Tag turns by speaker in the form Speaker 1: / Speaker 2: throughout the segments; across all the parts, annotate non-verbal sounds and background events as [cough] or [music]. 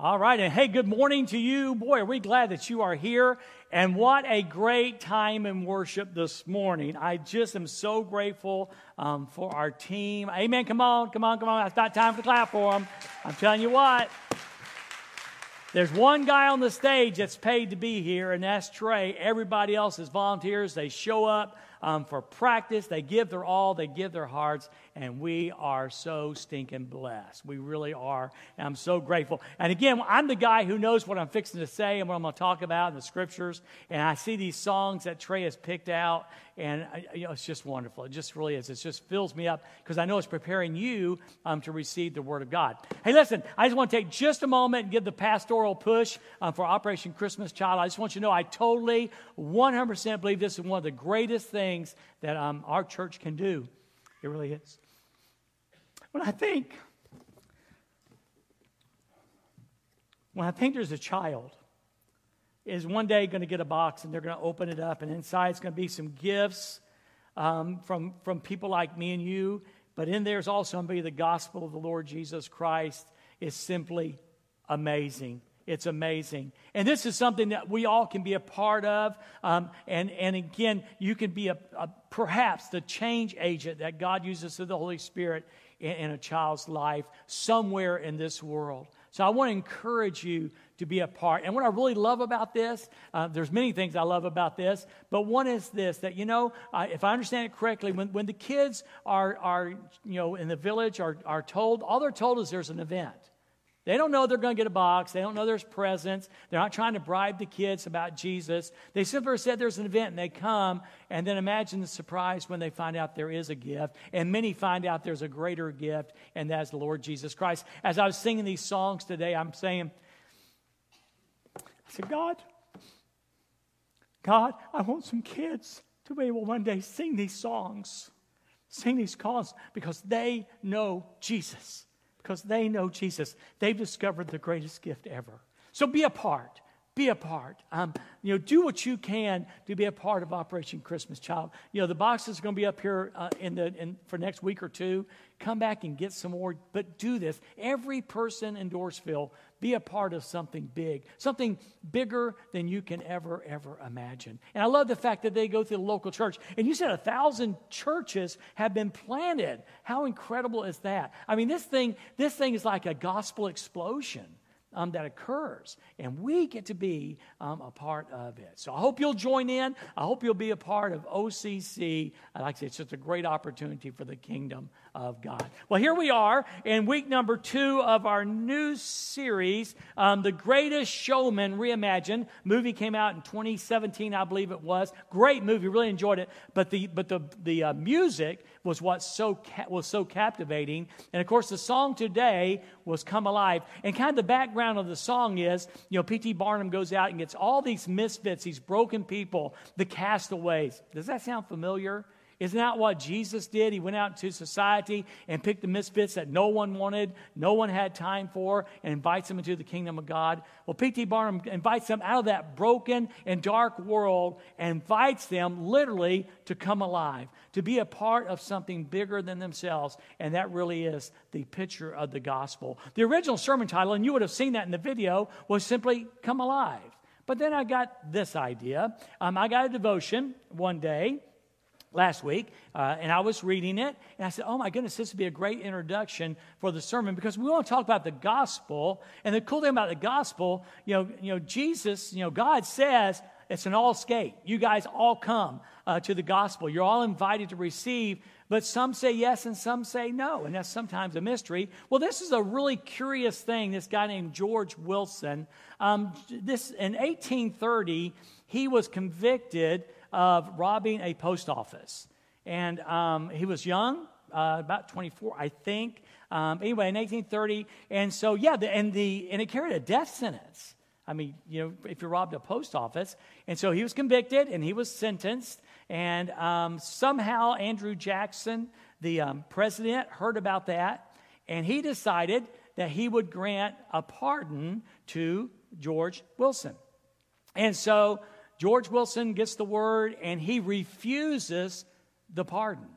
Speaker 1: All right, and hey, good morning to you. Boy, are we glad that you are here. And what a great time in worship this morning. I just am so grateful um, for our team. Amen. Come on, come on, come on. It's not time to clap for them. I'm telling you what. There's one guy on the stage that's paid to be here, and that's Trey. Everybody else is volunteers. They show up um, for practice. They give their all, they give their hearts, and we are so stinking blessed. We really are. And I'm so grateful. And again, I'm the guy who knows what I'm fixing to say and what I'm going to talk about in the scriptures. And I see these songs that Trey has picked out, and you know, it's just wonderful. It just really is. It just fills me up because I know it's preparing you um, to receive the Word of God. Hey, listen, I just want to take just a moment and give the pastoral push um, for Operation Christmas Child. I just want you to know I totally, 100% believe this is one of the greatest things that um, our church can do. It really is. When I think, when I think there's a child is one day going to get a box and they're going to open it up, and inside it's going to be some gifts um, from, from people like me and you. But in there is also going to be the gospel of the Lord Jesus Christ. Is simply amazing. It's amazing. And this is something that we all can be a part of. Um, and, and again, you can be a, a, perhaps the change agent that God uses through the Holy Spirit in, in a child's life somewhere in this world. So I want to encourage you to be a part. And what I really love about this, uh, there's many things I love about this, but one is this that, you know, uh, if I understand it correctly, when, when the kids are, are, you know, in the village are, are told, all they're told is there's an event. They don't know they're going to get a box. They don't know there's presents. They're not trying to bribe the kids about Jesus. They simply said there's an event and they come, and then imagine the surprise when they find out there is a gift. And many find out there's a greater gift, and that's the Lord Jesus Christ. As I was singing these songs today, I'm saying, I said, God, God, I want some kids to be able one day sing these songs, sing these songs because they know Jesus. Because they know Jesus. They've discovered the greatest gift ever. So be a part be a part. Um, you know, do what you can to be a part of Operation Christmas Child. You know, the boxes are going to be up here uh, in the in, for next week or two. Come back and get some more, but do this. Every person in Dorrisville, be a part of something big, something bigger than you can ever ever imagine. And I love the fact that they go through the local church. And you said a thousand churches have been planted. How incredible is that? I mean, this thing this thing is like a gospel explosion um, that occurs. And we get to be um, a part of it. So I hope you'll join in. I hope you'll be a part of OCC. I like to say it's just a great opportunity for the kingdom of God. Well, here we are in week number two of our new series, um, The Greatest Showman Reimagined. Movie came out in 2017, I believe it was. Great movie, really enjoyed it. But the, but the, the uh, music was what so ca- was so captivating. And of course, the song today was "Come Alive." And kind of the background of the song is, you know, P.T. Barnum goes out and gets all these misfits, these broken people, the castaways. Does that sound familiar? Isn't that what Jesus did? He went out into society and picked the misfits that no one wanted, no one had time for, and invites them into the kingdom of God. Well, P.T. Barnum invites them out of that broken and dark world and invites them literally to come alive, to be a part of something bigger than themselves. And that really is the picture of the gospel. The original sermon title, and you would have seen that in the video, was simply Come Alive. But then I got this idea. Um, I got a devotion one day last week, uh, and I was reading it, and I said, Oh my goodness, this would be a great introduction for the sermon because we want to talk about the gospel. And the cool thing about the gospel, you know, you know Jesus, you know, God says it's an all skate. You guys all come uh, to the gospel. You're all invited to receive, but some say yes and some say no, and that's sometimes a mystery. Well, this is a really curious thing. This guy named George Wilson, um, this in 1830, he was convicted of robbing a post office. And um, he was young, uh, about 24, I think. Um, anyway, in 1830. And so, yeah, the, and, the, and it carried a death sentence. I mean, you know, if you robbed a post office. And so he was convicted and he was sentenced. And um, somehow Andrew Jackson, the um, president, heard about that. And he decided that he would grant a pardon to George Wilson. And so George Wilson gets the word and he refuses the pardon.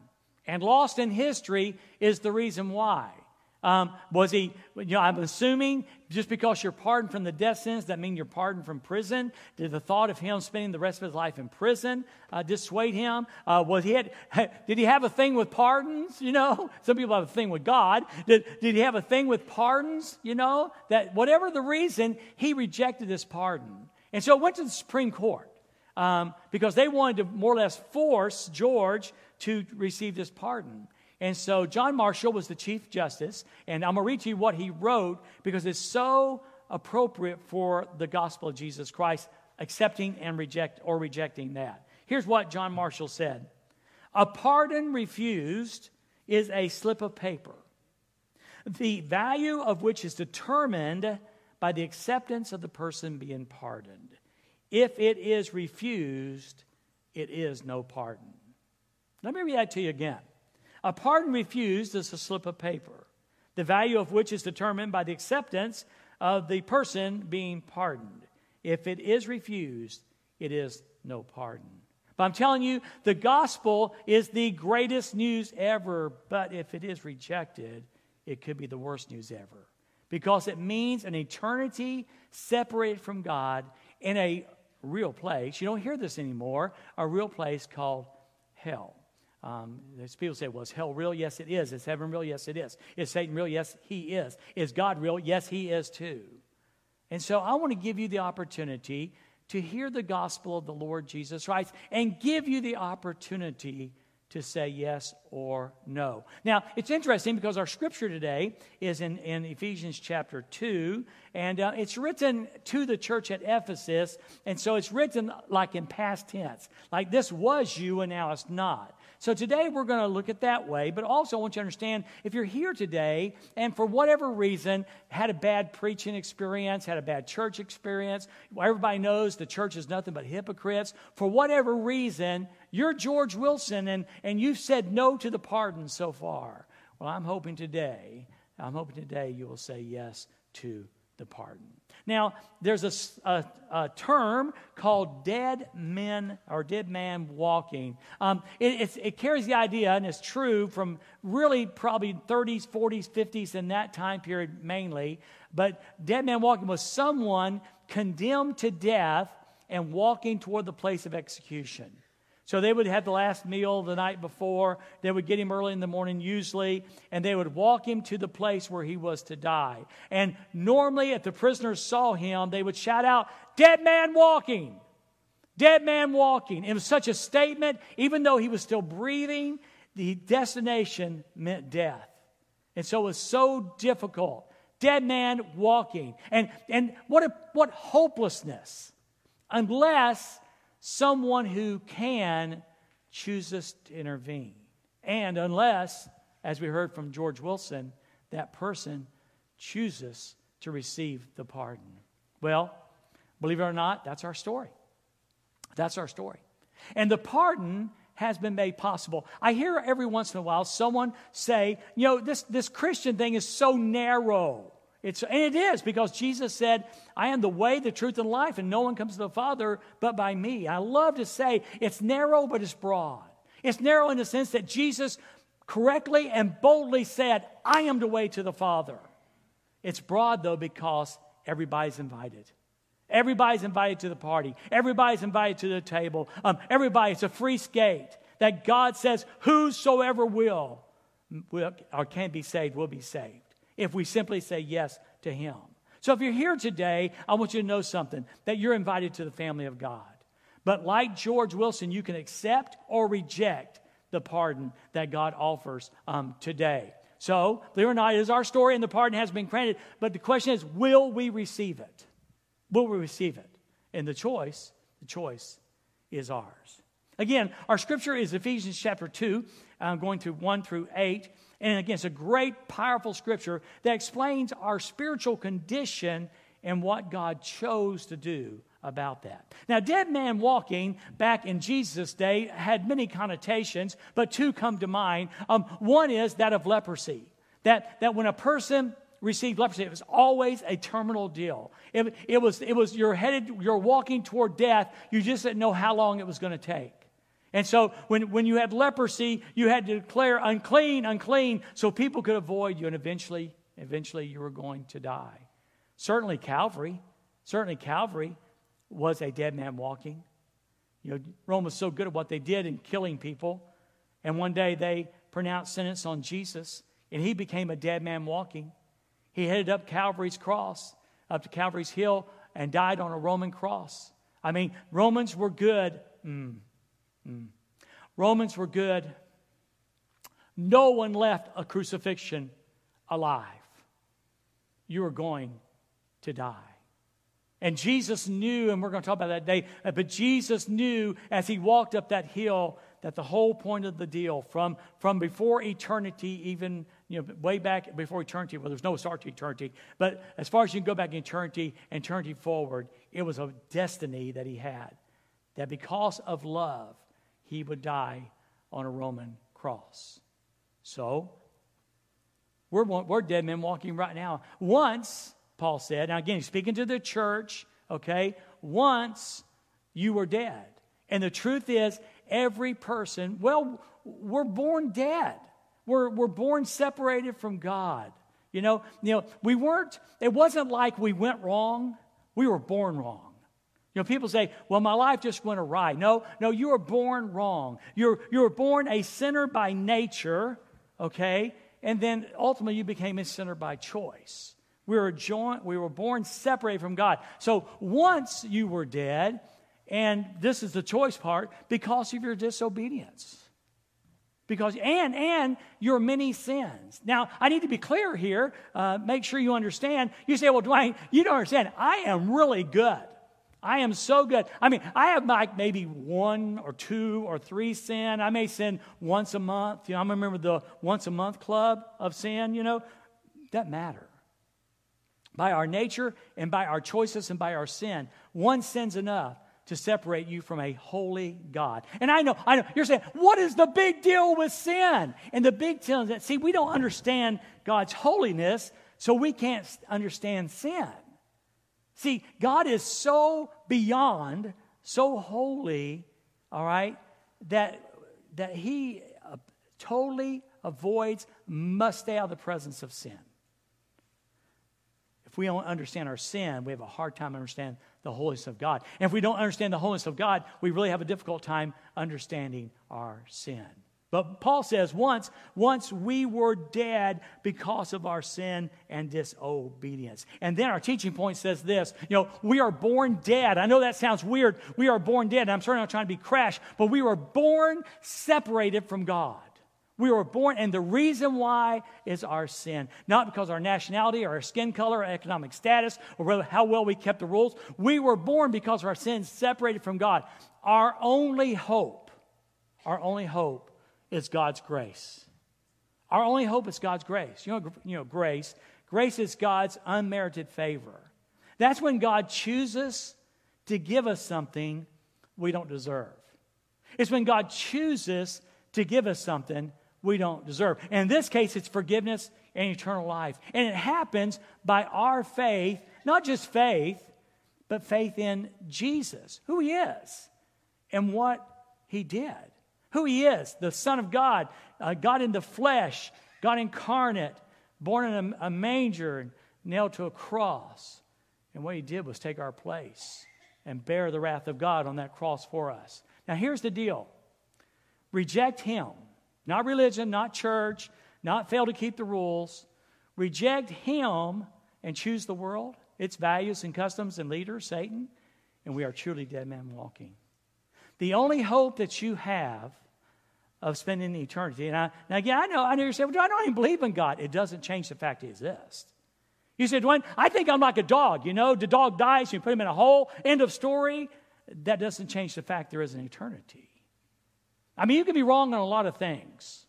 Speaker 1: And lost in history is the reason why. Um, was he, you know, I'm assuming just because you're pardoned from the death sentence, that means you're pardoned from prison? Did the thought of him spending the rest of his life in prison uh, dissuade him? Uh, was he had, [laughs] did he have a thing with pardons? You know, [laughs] some people have a thing with God. Did, did he have a thing with pardons? You know, that whatever the reason, he rejected this pardon. And so it went to the Supreme Court um, because they wanted to more or less force George to receive this pardon. And so John Marshall was the Chief Justice, and I'm going to read to you what he wrote because it's so appropriate for the gospel of Jesus Christ, accepting and reject or rejecting that. Here's what John Marshall said A pardon refused is a slip of paper, the value of which is determined by the acceptance of the person being pardoned. If it is refused, it is no pardon. Let me read that to you again. A pardon refused is a slip of paper, the value of which is determined by the acceptance of the person being pardoned. If it is refused, it is no pardon. But I'm telling you, the gospel is the greatest news ever, but if it is rejected, it could be the worst news ever. Because it means an eternity separated from God in a real place. You don't hear this anymore, a real place called hell. Um, people say, well, is hell real? Yes, it is. Is heaven real? Yes, it is. Is Satan real? Yes, he is. Is God real? Yes, he is too. And so I want to give you the opportunity to hear the gospel of the Lord Jesus Christ and give you the opportunity to say yes or no. Now, it's interesting because our scripture today is in, in Ephesians chapter 2, and uh, it's written to the church at Ephesus, and so it's written like in past tense, like this was you and now it's not. So today we're going to look at that way, but also I want you to understand if you're here today and for whatever reason had a bad preaching experience, had a bad church experience, everybody knows the church is nothing but hypocrites. For whatever reason, you're George Wilson and, and you've said no to the pardon so far. Well, I'm hoping today, I'm hoping today you will say yes to the pardon. Now, there's a, a, a, term called dead men or dead man walking. Um, it, it, carries the idea, and it's true from really probably 30s, 40s, 50s, in that time period mainly. But dead man walking was someone condemned to death and walking toward the place of execution. So they would have the last meal the night before. They would get him early in the morning, usually, and they would walk him to the place where he was to die. And normally, if the prisoners saw him, they would shout out, Dead man walking! Dead man walking. It was such a statement, even though he was still breathing, the destination meant death. And so it was so difficult. Dead man walking. And, and what, a, what hopelessness. Unless someone who can chooses to intervene. And unless, as we heard from George Wilson, that person chooses to receive the pardon. Well, believe it or not, that's our story. That's our story. And the pardon has been made possible. I hear every once in a while someone say, you know, this, this Christian thing is so narrow. It's, and it is because Jesus said, I am the way, the truth, and life, and no one comes to the Father but by me. I love to say it's narrow, but it's broad. It's narrow in the sense that Jesus correctly and boldly said, I am the way to the Father. It's broad, though, because everybody's invited. Everybody's invited to the party. Everybody's invited to the table. Um, everybody, it's a free skate that God says, Whosoever will, will or can be saved will be saved if we simply say yes to Him. So if you're here today, I want you to know something that you're invited to the family of God. But like George Wilson, you can accept or reject the pardon that God offers um, today. So, believe it or not, it is our story and the pardon has been granted. But the question is, will we receive it? Will we receive it? And the choice, the choice is ours. Again, our scripture is Ephesians chapter 2, uh, going through 1 through 8. And again, it's a great, powerful scripture that explains our spiritual condition and what God chose to do about that. Now, dead man walking back in Jesus' day had many connotations, but two come to mind. Um, one is that of leprosy, that, that when a person received leprosy, it was always a terminal deal. It, it, was, it was you're headed, you're walking toward death, you just didn't know how long it was going to take. And so when, when you had leprosy, you had to declare unclean, unclean, so people could avoid you, and eventually, eventually you were going to die. Certainly Calvary, certainly Calvary was a dead man walking. You know, Rome was so good at what they did in killing people. And one day they pronounced sentence on Jesus, and he became a dead man walking. He headed up Calvary's cross, up to Calvary's hill, and died on a Roman cross. I mean, Romans were good. Mm, mm. Romans were good. No one left a crucifixion alive. You are going to die. And Jesus knew, and we're going to talk about that day, but Jesus knew as he walked up that hill that the whole point of the deal from, from before eternity, even you know, way back before eternity, well, there's no start to eternity, but as far as you can go back in eternity and eternity forward, it was a destiny that he had. That because of love, he would die on a Roman cross. So, we're, we're dead men walking right now. Once, Paul said, now again, he's speaking to the church, okay? Once you were dead. And the truth is, every person, well, we're born dead. We're, we're born separated from God. You know, you know, we weren't, it wasn't like we went wrong, we were born wrong. You know, people say, well, my life just went awry. No, no, you were born wrong. You're, you were born a sinner by nature, okay? And then ultimately you became a sinner by choice. We were, joined, we were born separated from God. So once you were dead, and this is the choice part, because of your disobedience. Because, and, and your many sins. Now, I need to be clear here. Uh, make sure you understand. You say, well, Dwayne, you don't understand. I am really good. I am so good. I mean, I have like maybe one or two or three sin. I may sin once a month. You know, I remember the once a month club of sin, you know. That matter. By our nature and by our choices and by our sin, one sin's enough to separate you from a holy God. And I know, I know, you're saying, what is the big deal with sin? And the big deal is that, see, we don't understand God's holiness, so we can't understand sin. See, God is so beyond, so holy, all right, that, that He uh, totally avoids, must stay out of the presence of sin. If we don't understand our sin, we have a hard time understanding the holiness of God. And if we don't understand the holiness of God, we really have a difficult time understanding our sin. But Paul says once, once we were dead because of our sin and disobedience. And then our teaching point says this, you know, we are born dead. I know that sounds weird. We are born dead. I'm certainly not trying to be crash, but we were born separated from God. We were born, and the reason why is our sin. Not because our nationality or our skin color or economic status or how well we kept the rules. We were born because of our sins separated from God. Our only hope, our only hope is God's grace. Our only hope is God's grace. You know, you know, grace. Grace is God's unmerited favor. That's when God chooses to give us something we don't deserve. It's when God chooses to give us something we don't deserve. And in this case, it's forgiveness and eternal life. And it happens by our faith, not just faith, but faith in Jesus, who He is, and what He did who he is the Son of God, uh, God in the flesh, God incarnate, born in a, a manger and nailed to a cross. And what he did was take our place and bear the wrath of God on that cross for us. Now, here's the deal reject him, not religion, not church, not fail to keep the rules. Reject him and choose the world, its values and customs and leaders, Satan, and we are truly dead men walking. The only hope that you have of spending eternity. And I, now, again, I know, I know you say, well, I don't even believe in God. It doesn't change the fact He exists. You said, Dwayne, I think I'm like a dog. You know, the dog dies, you put him in a hole, end of story. That doesn't change the fact there is an eternity. I mean, you can be wrong on a lot of things.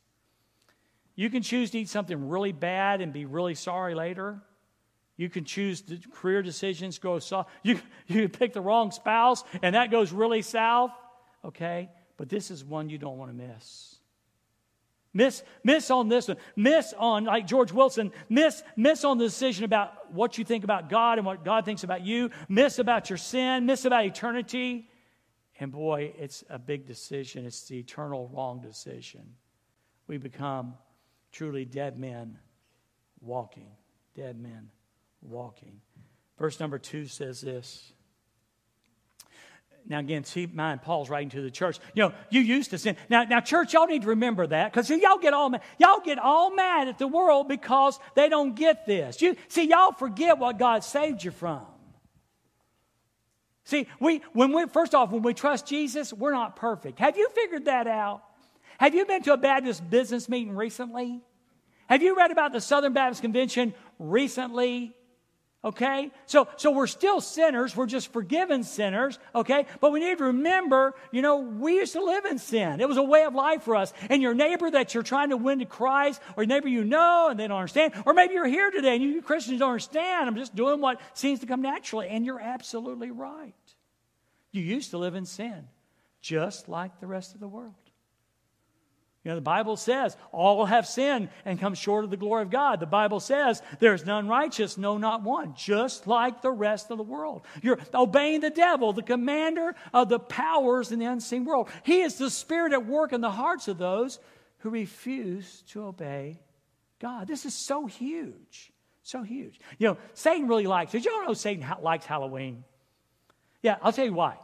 Speaker 1: You can choose to eat something really bad and be really sorry later. You can choose career decisions go south. You, [laughs] you pick the wrong spouse and that goes really south. Okay? But this is one you don't want to miss. Miss, miss on this one. Miss on, like George Wilson, miss, miss on the decision about what you think about God and what God thinks about you. Miss about your sin. Miss about eternity. And boy, it's a big decision. It's the eternal wrong decision. We become truly dead men walking. Dead men walking. Verse number two says this. Now, again, keep in mind, Paul's writing to the church. You know, you used to sin. Now, now, church, y'all need to remember that because y'all get all. Y'all get all mad at the world because they don't get this. You see, y'all forget what God saved you from. See, we when we first off, when we trust Jesus, we're not perfect. Have you figured that out? Have you been to a Baptist business meeting recently? Have you read about the Southern Baptist Convention recently? Okay? So, so we're still sinners. We're just forgiven sinners. Okay? But we need to remember, you know, we used to live in sin. It was a way of life for us. And your neighbor that you're trying to win to Christ, or neighbor you know and they don't understand, or maybe you're here today and you Christians don't understand. I'm just doing what seems to come naturally. And you're absolutely right. You used to live in sin, just like the rest of the world. You know, the Bible says all have sinned and come short of the glory of God. The Bible says there's none righteous, no, not one, just like the rest of the world. You're obeying the devil, the commander of the powers in the unseen world. He is the spirit at work in the hearts of those who refuse to obey God. This is so huge. So huge. You know, Satan really likes, did you all know Satan likes Halloween? Yeah, I'll tell you why.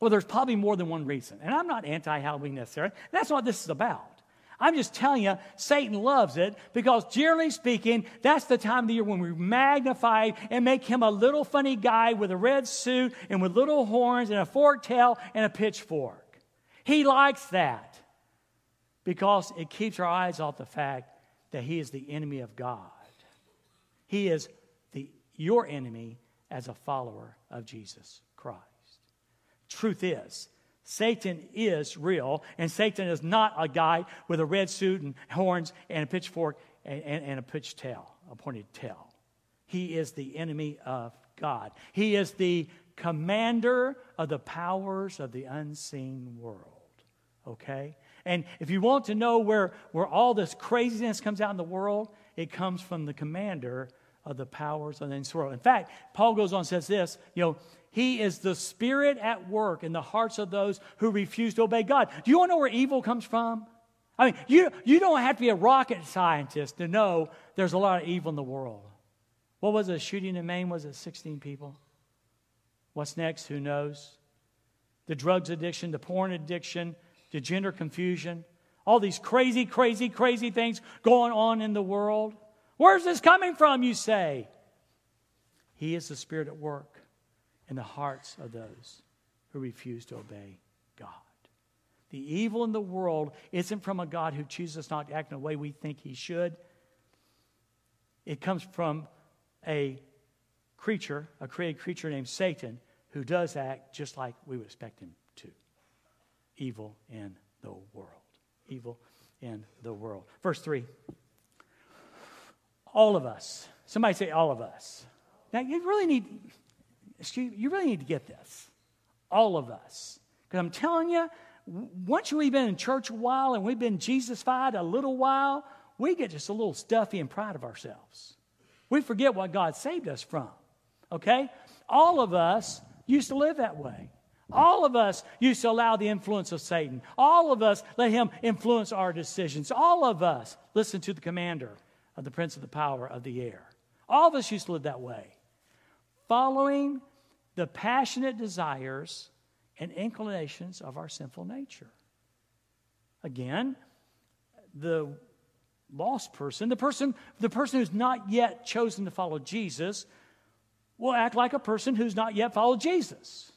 Speaker 1: Well, there's probably more than one reason. And I'm not anti Halloween necessarily. That's not what this is about. I'm just telling you, Satan loves it because, generally speaking, that's the time of the year when we magnify and make him a little funny guy with a red suit and with little horns and a forked tail and a pitchfork. He likes that because it keeps our eyes off the fact that he is the enemy of God. He is the, your enemy as a follower of Jesus Christ. Truth is, Satan is real, and Satan is not a guy with a red suit and horns and a pitchfork and, and, and a pitch tail, a pointed tail. He is the enemy of God. He is the commander of the powers of the unseen world. Okay? And if you want to know where, where all this craziness comes out in the world, it comes from the commander of the powers of unseen world. In fact, Paul goes on and says this, you know, he is the spirit at work in the hearts of those who refuse to obey God. Do you want to know where evil comes from? I mean, you, you don't have to be a rocket scientist to know there's a lot of evil in the world. What was a shooting in Maine? Was it 16 people? What's next? Who knows? The drugs addiction, the porn addiction, the gender confusion, all these crazy, crazy, crazy things going on in the world. Where's this coming from, you say? He is the spirit at work in the hearts of those who refuse to obey God. The evil in the world isn't from a God who chooses not to act in the way we think he should. It comes from a creature, a created creature named Satan, who does act just like we would expect him to. Evil in the world. Evil in the world. Verse 3. All of us. Somebody say, all of us. Now, you really need, excuse, you really need to get this. All of us. Because I'm telling you, once we've been in church a while and we've been Jesus-fied a little while, we get just a little stuffy and proud of ourselves. We forget what God saved us from. Okay? All of us used to live that way. All of us used to allow the influence of Satan. All of us let him influence our decisions. All of us listen to the commander of the prince of the power of the air. All of us used to live that way, following the passionate desires and inclinations of our sinful nature. Again, the lost person, the person, the person who's not yet chosen to follow Jesus, will act like a person who's not yet followed Jesus.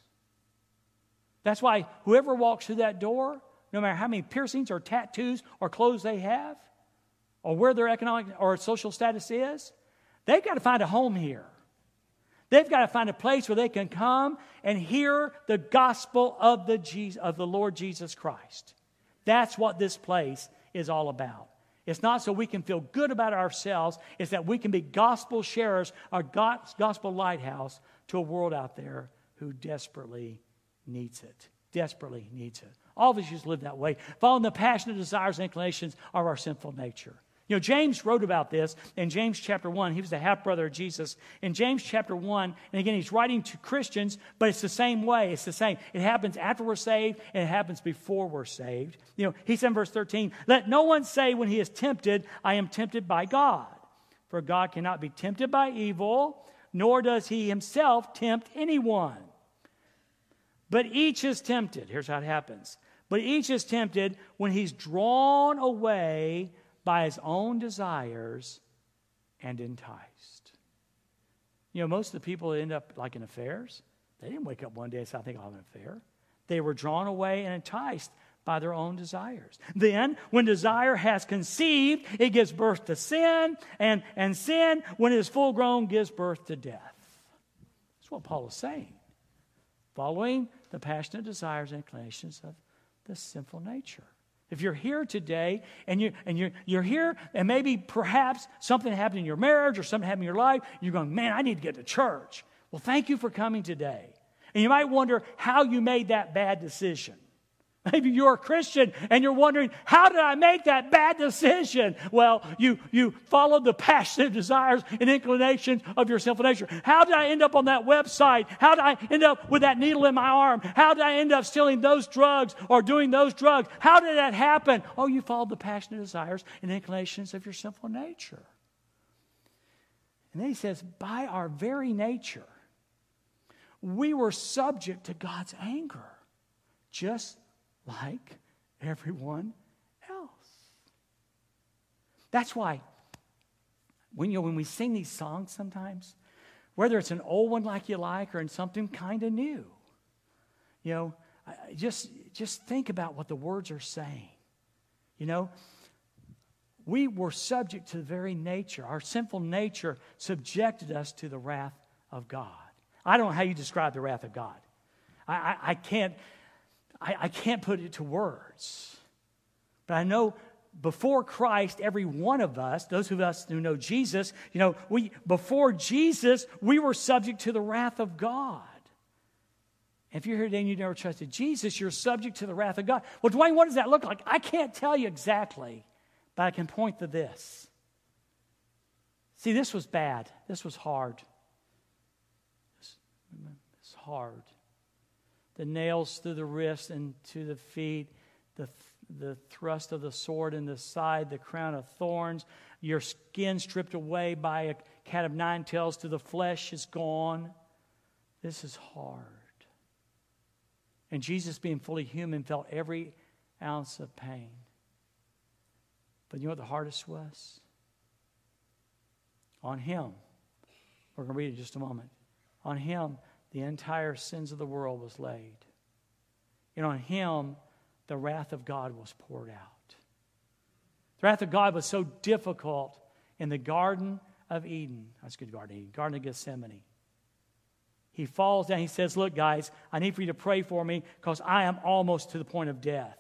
Speaker 1: That's why whoever walks through that door, no matter how many piercings or tattoos or clothes they have, or where their economic or social status is, they've got to find a home here. They've got to find a place where they can come and hear the gospel of the, Jesus, of the Lord Jesus Christ. That's what this place is all about. It's not so we can feel good about ourselves, it's that we can be gospel sharers, our gospel lighthouse to a world out there who desperately needs it. Desperately needs it. All of us to live that way, following the passionate desires and inclinations of our sinful nature. You know, James wrote about this in James chapter 1. He was the half brother of Jesus. In James chapter 1, and again, he's writing to Christians, but it's the same way. It's the same. It happens after we're saved, and it happens before we're saved. You know, he said in verse 13, Let no one say when he is tempted, I am tempted by God. For God cannot be tempted by evil, nor does he himself tempt anyone. But each is tempted. Here's how it happens. But each is tempted when he's drawn away by his own desires and enticed. You know, most of the people that end up like in affairs, they didn't wake up one day and say, I think I'll have an affair. They were drawn away and enticed by their own desires. Then, when desire has conceived, it gives birth to sin, and, and sin, when it is full grown, gives birth to death. That's what Paul is saying. Following the passionate desires and inclinations of the sinful nature. If you're here today and, you, and you're, you're here and maybe perhaps something happened in your marriage or something happened in your life, you're going, man, I need to get to church. Well, thank you for coming today. And you might wonder how you made that bad decision. Maybe you're a Christian and you're wondering, how did I make that bad decision? Well, you, you followed the passionate desires and inclinations of your sinful nature. How did I end up on that website? How did I end up with that needle in my arm? How did I end up stealing those drugs or doing those drugs? How did that happen? Oh, you followed the passionate desires and inclinations of your sinful nature. And then he says, by our very nature, we were subject to God's anger, just like everyone else. That's why when, you know, when we sing these songs sometimes, whether it's an old one like you like or in something kind of new, you know, just, just think about what the words are saying. You know, we were subject to the very nature, our sinful nature subjected us to the wrath of God. I don't know how you describe the wrath of God. I, I, I can't, I, I can't put it to words. But I know before Christ, every one of us, those of us who know Jesus, you know, we before Jesus, we were subject to the wrath of God. If you're here today and you never trusted Jesus, you're subject to the wrath of God. Well, Dwayne, what does that look like? I can't tell you exactly, but I can point to this. See, this was bad. This was hard. It's hard the nails through the wrists and to the feet, the, the thrust of the sword in the side, the crown of thorns, your skin stripped away by a cat of nine tails to the flesh is gone. This is hard. And Jesus, being fully human, felt every ounce of pain. But you know what the hardest was? On him. We're going to read it in just a moment. On him, the entire sins of the world was laid. And on him, the wrath of God was poured out. The wrath of God was so difficult in the Garden of Eden. That's good Garden of Eden, Garden of Gethsemane. He falls down. He says, Look, guys, I need for you to pray for me because I am almost to the point of death.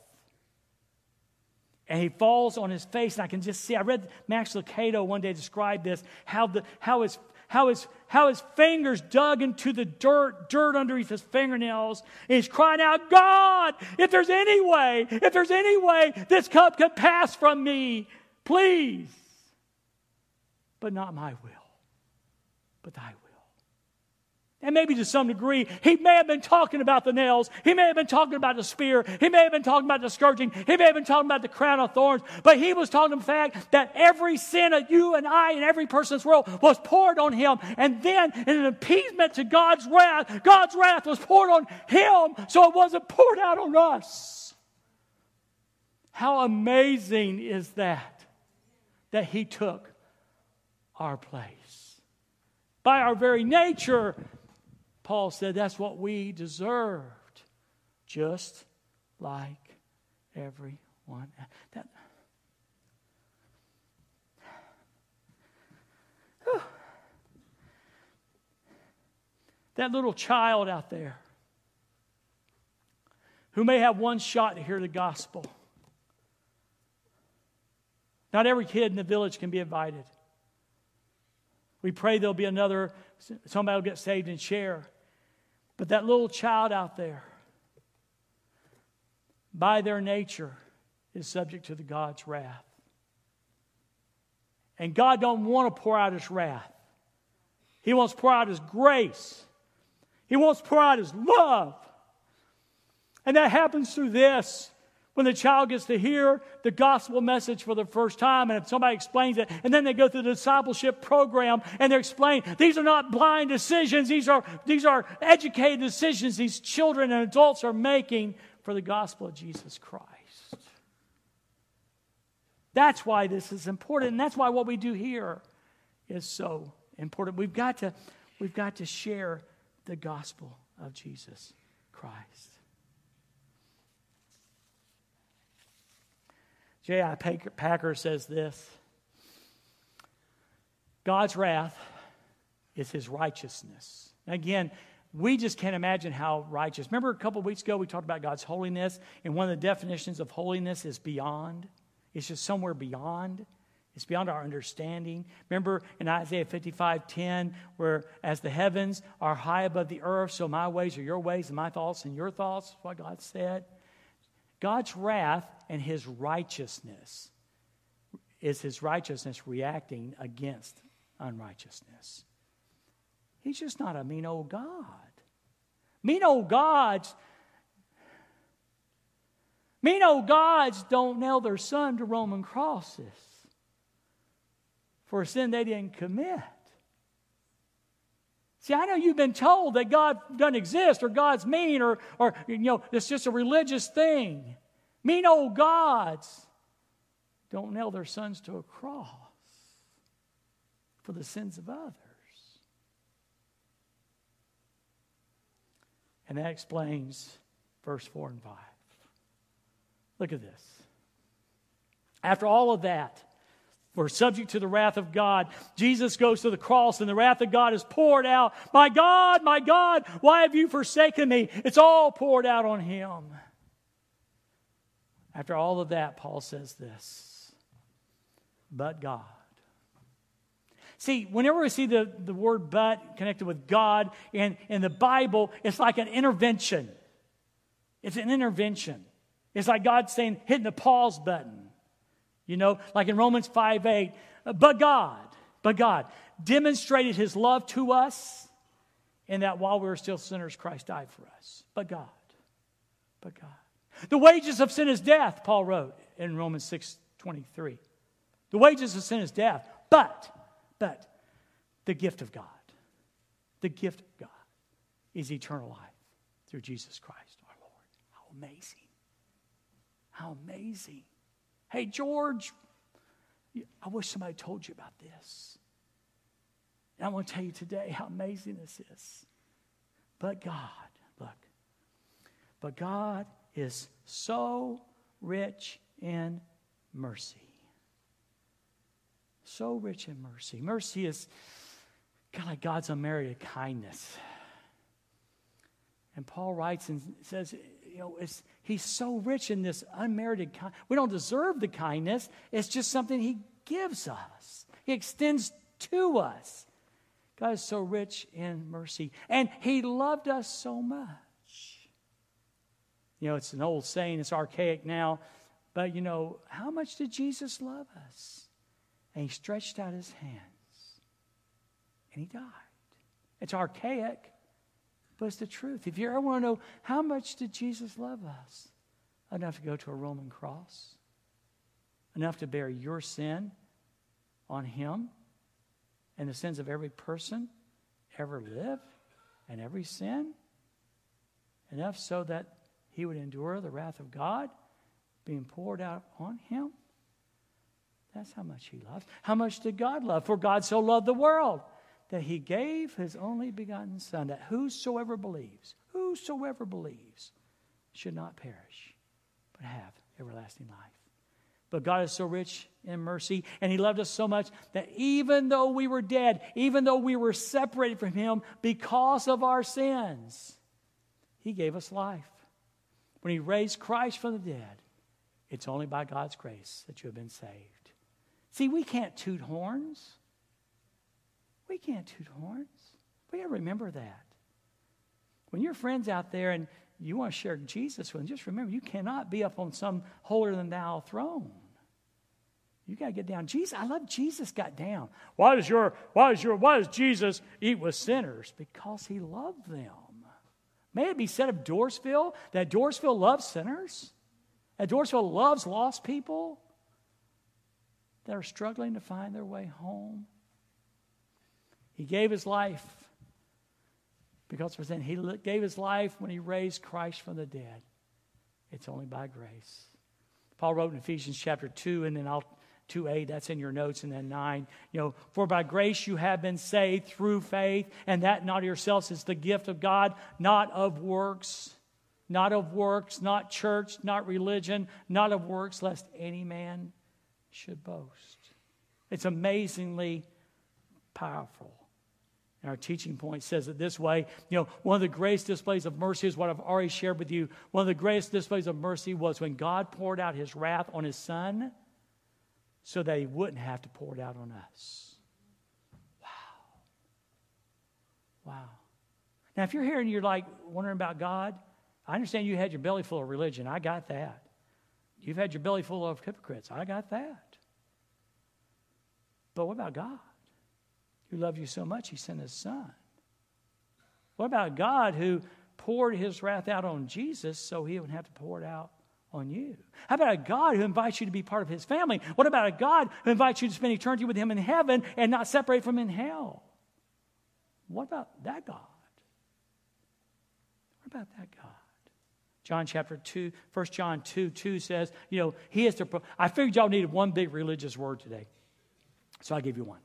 Speaker 1: And he falls on his face, and I can just see. I read Max Lucado one day describe this how, the, how his how his, how his fingers dug into the dirt, dirt underneath his fingernails. And he's crying out, God, if there's any way, if there's any way this cup could pass from me, please. But not my will, but thy will. And maybe to some degree, he may have been talking about the nails. He may have been talking about the spear. He may have been talking about the scourging. He may have been talking about the crown of thorns. But he was talking about the fact that every sin of you and I and every person in this world was poured on him. And then, in an appeasement to God's wrath, God's wrath was poured on him, so it wasn't poured out on us. How amazing is that? That he took our place. By our very nature, Paul said that's what we deserved, just like everyone. That, [sighs] that little child out there who may have one shot to hear the gospel. Not every kid in the village can be invited. We pray there'll be another, somebody will get saved and share. But that little child out there, by their nature, is subject to the God's wrath. And God don't want to pour out his wrath. He wants to pour out his grace. He wants to pour out his love. And that happens through this. When the child gets to hear the gospel message for the first time, and if somebody explains it, and then they go through the discipleship program and they're explained, these are not blind decisions, these are, these are educated decisions these children and adults are making for the gospel of Jesus Christ. That's why this is important, and that's why what we do here is so important. We've got to, we've got to share the gospel of Jesus Christ. J.I. Packer says this God's wrath is his righteousness. Again, we just can't imagine how righteous. Remember a couple weeks ago we talked about God's holiness, and one of the definitions of holiness is beyond. It's just somewhere beyond. It's beyond our understanding. Remember in Isaiah 55 10, where as the heavens are high above the earth, so my ways are your ways, and my thoughts and your thoughts, what God said. God's wrath and his righteousness is his righteousness reacting against unrighteousness. He's just not a mean old God. Mean old gods Mean old gods don't nail their son to Roman crosses for a sin they didn't commit. See, I know you've been told that God doesn't exist or God's mean or, or you know, it's just a religious thing. Mean old gods don't nail their sons to a cross for the sins of others. And that explains verse 4 and 5. Look at this. After all of that, we're subject to the wrath of God. Jesus goes to the cross and the wrath of God is poured out. My God, my God, why have you forsaken me? It's all poured out on him. After all of that, Paul says this But God. See, whenever we see the, the word but connected with God in, in the Bible, it's like an intervention. It's an intervention. It's like God saying, hitting the pause button. You know, like in Romans 5 8, but God, but God demonstrated his love to us in that while we were still sinners, Christ died for us. But God, but God. The wages of sin is death, Paul wrote in Romans 6 23. The wages of sin is death, but, but the gift of God, the gift of God is eternal life through Jesus Christ our Lord. How amazing. How amazing. Hey, George, I wish somebody told you about this. And I want to tell you today how amazing this is. But God, look, but God is so rich in mercy. So rich in mercy. Mercy is kind of like God's unmerited kindness. And Paul writes and says, you know, he's so rich in this unmerited kindness. We don't deserve the kindness. It's just something he gives us. He extends to us. God is so rich in mercy. And he loved us so much. You know, it's an old saying, it's archaic now, but you know, how much did Jesus love us? And he stretched out his hands and he died. It's archaic, it's the truth. If you ever want to know how much did Jesus love us, enough to go to a Roman cross, enough to bear your sin on him and the sins of every person ever lived and every sin, enough so that he would endure the wrath of God being poured out on him. That's how much he loves. How much did God love? For God so loved the world that he gave his only begotten Son, that whosoever believes, whosoever believes, should not perish, but have everlasting life. But God is so rich in mercy, and He loved us so much that even though we were dead, even though we were separated from Him because of our sins, He gave us life. When He raised Christ from the dead, it's only by God's grace that you have been saved. See, we can't toot horns. We can't toot horns. We got to remember that. When your friends out there and you want to share Jesus with them, just remember you cannot be up on some holier than thou throne. You got to get down. Jesus, I love Jesus got down. Why does your why does your why does Jesus eat with sinners? Because he loved them. May it be said of Dorrisville that Dorrisville loves sinners. That Dorrisville loves lost people that are struggling to find their way home. He gave his life because for sin. He gave his life when he raised Christ from the dead. It's only by grace. Paul wrote in Ephesians chapter 2, and then I'll 2 8, that's in your notes, and then 9. You know, for by grace you have been saved through faith, and that not of yourselves is the gift of God, not of works, not of works, not church, not religion, not of works, lest any man should boast. It's amazingly powerful. And our teaching point says it this way. You know, one of the greatest displays of mercy is what I've already shared with you. One of the greatest displays of mercy was when God poured out his wrath on his son so that he wouldn't have to pour it out on us. Wow. Wow. Now, if you're here and you're like wondering about God, I understand you had your belly full of religion. I got that. You've had your belly full of hypocrites. I got that. But what about God? Who loved you so much, he sent his son. What about God who poured his wrath out on Jesus so he wouldn't have to pour it out on you? How about a God who invites you to be part of his family? What about a God who invites you to spend eternity with him in heaven and not separate from in hell? What about that God? What about that God? John chapter 2, 1 John 2, 2 says, you know, he is the, I figured y'all needed one big religious word today. So I'll give you one.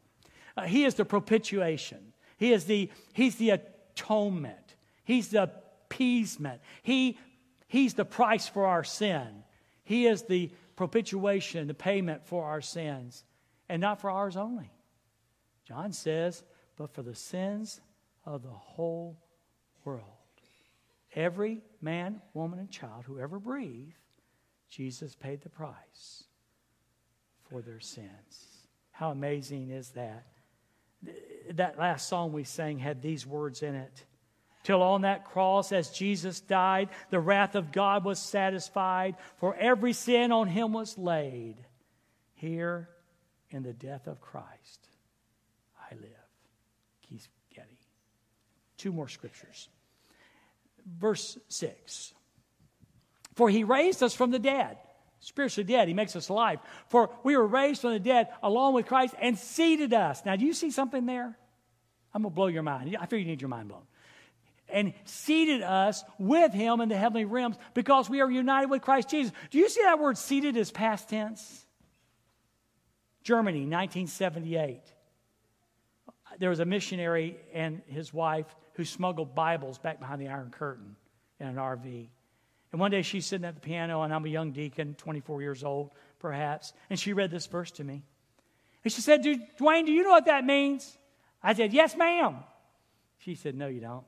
Speaker 1: Uh, he is the propitiation. He is the, he's the atonement. He's the appeasement. He, he's the price for our sin. He is the propitiation, the payment for our sins, and not for ours only. John says, but for the sins of the whole world. Every man, woman, and child who ever breathed, Jesus paid the price for their sins. How amazing is that? That last song we sang had these words in it. Till on that cross, as Jesus died, the wrath of God was satisfied, for every sin on him was laid. Here in the death of Christ, I live. Keith Getty. Two more scriptures. Verse 6 For he raised us from the dead spiritually dead. He makes us alive. For we were raised from the dead along with Christ and seated us. Now, do you see something there? I'm going to blow your mind. I feel you need your mind blown. And seated us with him in the heavenly realms because we are united with Christ Jesus. Do you see that word seated as past tense? Germany, 1978. There was a missionary and his wife who smuggled Bibles back behind the Iron Curtain in an RV. And one day she's sitting at the piano, and I'm a young deacon, 24 years old, perhaps, and she read this verse to me. And she said, Dwayne, do you know what that means? I said, Yes, ma'am. She said, No, you don't.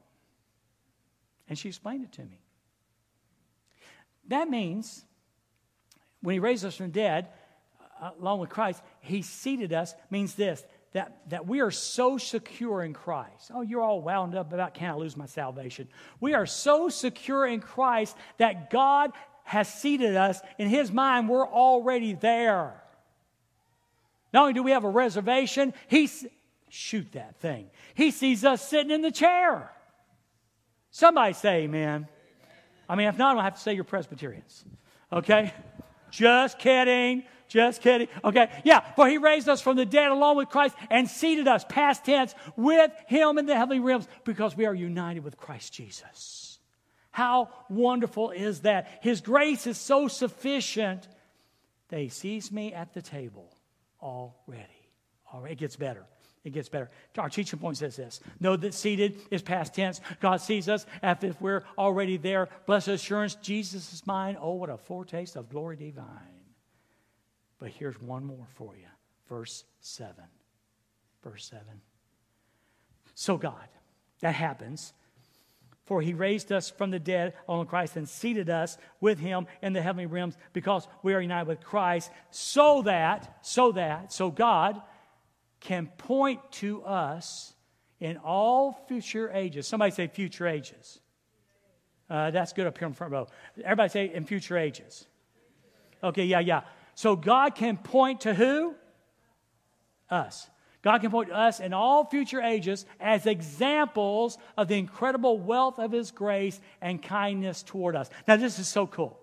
Speaker 1: And she explained it to me. That means when he raised us from the dead, uh, along with Christ, he seated us, means this that, that we are so secure in Christ. Oh, you're all wound up about can I lose my salvation? We are so secure in Christ that God has seated us. In His mind, we're already there. Not only do we have a reservation, He's, shoot that thing. He sees us sitting in the chair. Somebody say amen. I mean, if not, I'll have to say you're Presbyterians. Okay? Just kidding. Just kidding. Okay. Yeah. For he raised us from the dead along with Christ and seated us, past tense, with him in the heavenly realms because we are united with Christ Jesus. How wonderful is that? His grace is so sufficient that he sees me at the table already. Already. It gets better. It gets better. Our teaching point says this Know that seated is past tense. God sees us as if we're already there. Blessed assurance, Jesus is mine. Oh, what a foretaste of glory divine. But here's one more for you. Verse 7. Verse 7. So, God, that happens. For he raised us from the dead on Christ and seated us with him in the heavenly realms because we are united with Christ, so that, so that, so God can point to us in all future ages. Somebody say future ages. Uh, that's good up here in front row. Everybody say in future ages. Okay, yeah, yeah. So God can point to who? Us. God can point to us in all future ages as examples of the incredible wealth of His grace and kindness toward us. Now, this is so cool.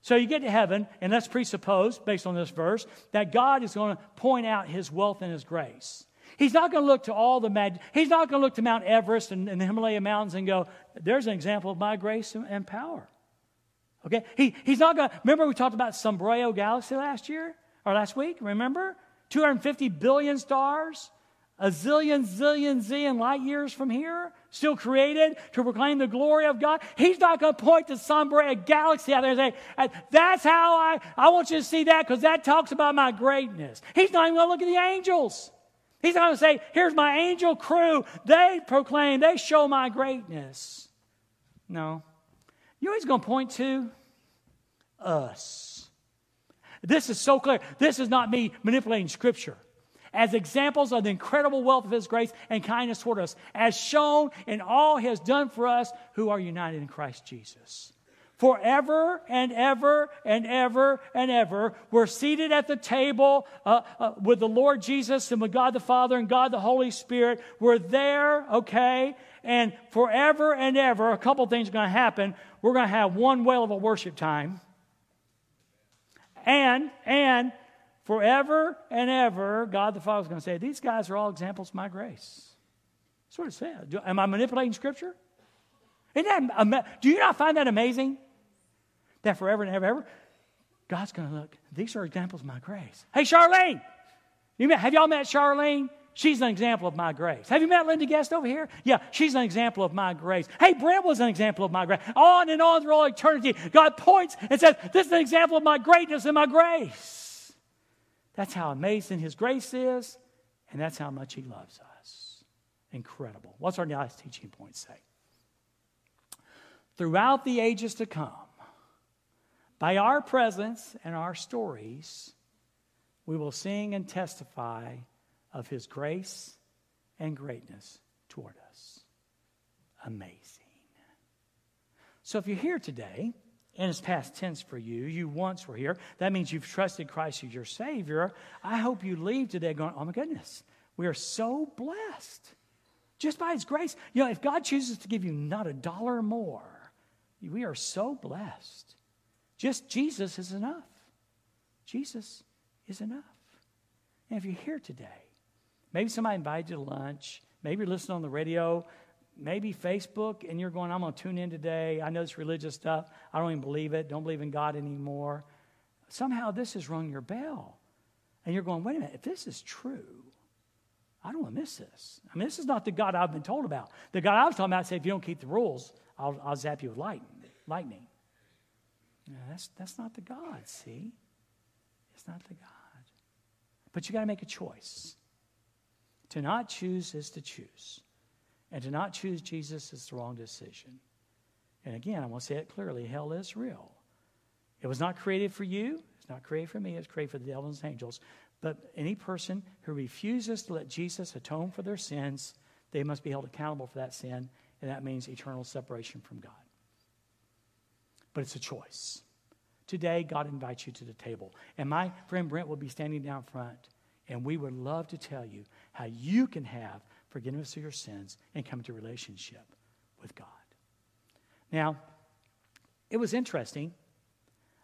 Speaker 1: So you get to heaven, and let's presuppose, based on this verse, that God is going to point out His wealth and His grace. He's not going to look to all the mag- He's not going to look to Mount Everest and, and, the Himalaya Mountains and go, "There's an example of my grace and, and power." Okay, he, he's not going. to Remember, we talked about Sombrero Galaxy last year or last week. Remember, 250 billion stars, a zillion, zillion, zillion light years from here, still created to proclaim the glory of God. He's not going to point to Sombrero Galaxy out there and say, "That's how I I want you to see that because that talks about my greatness." He's not even going to look at the angels. He's not going to say, Here's my angel crew. They proclaim, they show my greatness. No. You know he's going to point to? Us. This is so clear. This is not me manipulating Scripture. As examples of the incredible wealth of His grace and kindness toward us, as shown in all He has done for us who are united in Christ Jesus forever and ever and ever and ever. We're seated at the table uh, uh, with the Lord Jesus and with God the Father and God the Holy Spirit. We're there, okay? And forever and ever, a couple things are going to happen. We're going to have one whale of a worship time. And, and, forever and ever, God the Father is going to say, These guys are all examples of my grace. That's what it says. Am I manipulating Scripture? Isn't that, do you not find that amazing? That forever and ever, ever, God's going to look, these are examples of my grace. Hey, Charlene, you met, have y'all met Charlene? She's an example of my grace. Have you met Linda Guest over here? Yeah, she's an example of my grace. Hey, Brent was an example of my grace. On and on through all eternity, God points and says, This is an example of my greatness and my grace. That's how amazing His grace is, and that's how much He loves us. Incredible. What's our last teaching point say? throughout the ages to come, by our presence and our stories, we will sing and testify of his grace and greatness toward us. Amazing. So if you're here today, and it's past tense for you, you once were here, that means you've trusted Christ as your Savior. I hope you leave today going, oh my goodness, we are so blessed. Just by His grace. You know, if God chooses to give you not a dollar more, we are so blessed. Just Jesus is enough. Jesus is enough. And if you're here today, maybe somebody invited you to lunch, maybe you're listening on the radio, maybe Facebook, and you're going, I'm going to tune in today. I know this religious stuff. I don't even believe it. Don't believe in God anymore. Somehow this has rung your bell. And you're going, wait a minute, if this is true, I don't want to miss this. I mean, this is not the God I've been told about. The God I was talking about said, if you don't keep the rules, I'll, I'll zap you with lightning. lightning. That's, that's not the God, see? It's not the God. But you got to make a choice. To not choose is to choose. And to not choose Jesus is the wrong decision. And again, I want to say it clearly hell is real. It was not created for you, it's not created for me, it's created for the devil and his angels. But any person who refuses to let Jesus atone for their sins, they must be held accountable for that sin, and that means eternal separation from God but it's a choice. Today, God invites you to the table. And my friend Brent will be standing down front, and we would love to tell you how you can have forgiveness of your sins and come into relationship with God. Now, it was interesting.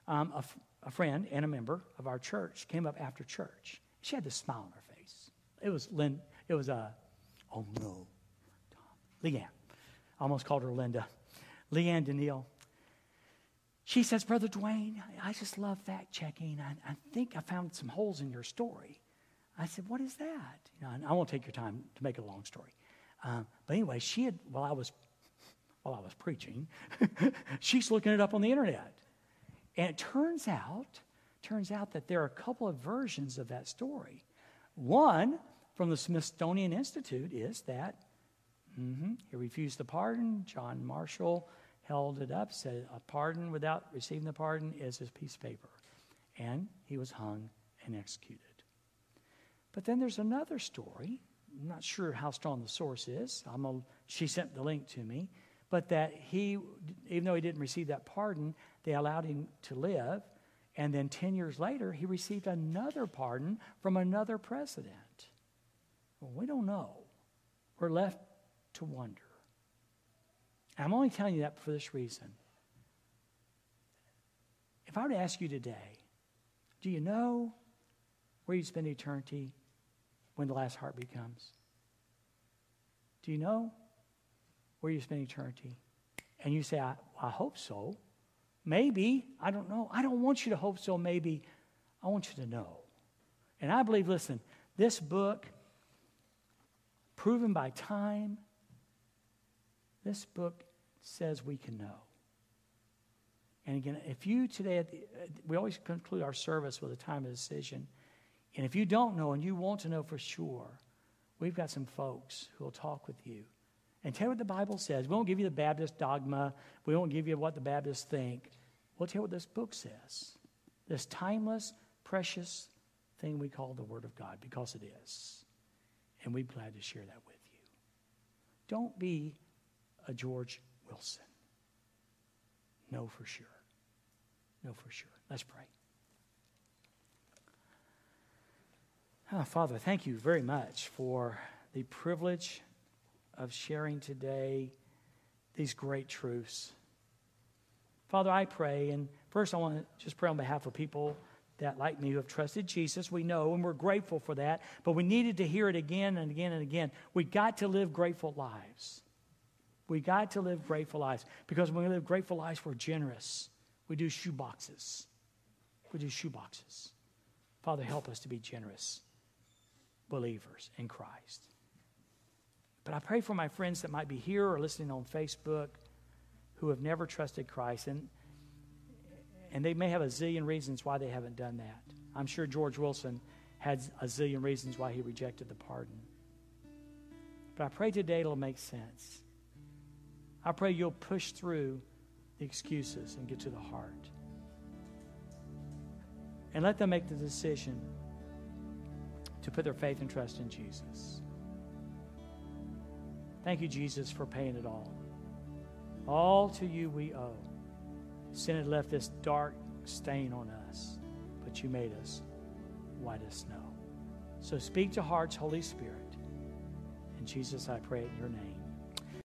Speaker 1: Um, a, f- a friend and a member of our church came up after church. She had this smile on her face. It was Lynn. It was a, uh, oh no, Leanne. I almost called her Linda. Leanne Danielle. She says, Brother Dwayne, I just love fact checking. I, I, think I found some holes in your story. I said, What is that? You know, I won't take your time to make a long story. Um, but anyway, she had, while I was, while I was preaching, [laughs] she's looking it up on the internet. And it turns out, turns out that there are a couple of versions of that story. One from the Smithsonian Institute is that mm-hmm, he refused the pardon. John Marshall held it up, said, A pardon without receiving the pardon is a piece of paper. And he was hung and executed. But then there's another story. I'm not sure how strong the source is. A, she sent the link to me. But that he, even though he didn't receive that pardon, they allowed him to live. And then 10 years later, he received another pardon from another president. Well, we don't know. We're left to wonder. I'm only telling you that for this reason. If I were to ask you today, do you know where you spend eternity when the last heartbeat comes? Do you know where you spend eternity? And you say, I, I hope so. Maybe. I don't know. I don't want you to hope so, maybe. I want you to know. And I believe, listen, this book, proven by time, this book says we can know. And again, if you today, uh, we always conclude our service with a time of decision. And if you don't know and you want to know for sure, we've got some folks who will talk with you and tell you what the Bible says. We won't give you the Baptist dogma, we won't give you what the Baptists think. We'll tell you what this book says. This timeless, precious thing we call the Word of God, because it is. And we're glad to share that with you. Don't be a George Wilson. Know for sure. Know for sure. Let's pray. Oh, Father, thank you very much for the privilege of sharing today these great truths. Father, I pray, and first I want to just pray on behalf of people that, like me, who have trusted Jesus. We know, and we're grateful for that, but we needed to hear it again and again and again. We got to live grateful lives. We got to live grateful lives because when we live grateful lives, we're generous. We do shoe boxes. We do shoe boxes. Father, help us to be generous believers in Christ. But I pray for my friends that might be here or listening on Facebook who have never trusted Christ, and, and they may have a zillion reasons why they haven't done that. I'm sure George Wilson had a zillion reasons why he rejected the pardon. But I pray today it'll make sense. I pray you'll push through the excuses and get to the heart. And let them make the decision to put their faith and trust in Jesus. Thank you, Jesus, for paying it all. All to you we owe. Sin had left this dark stain on us, but you made us white as snow. So speak to hearts, Holy Spirit. And Jesus, I pray in your name.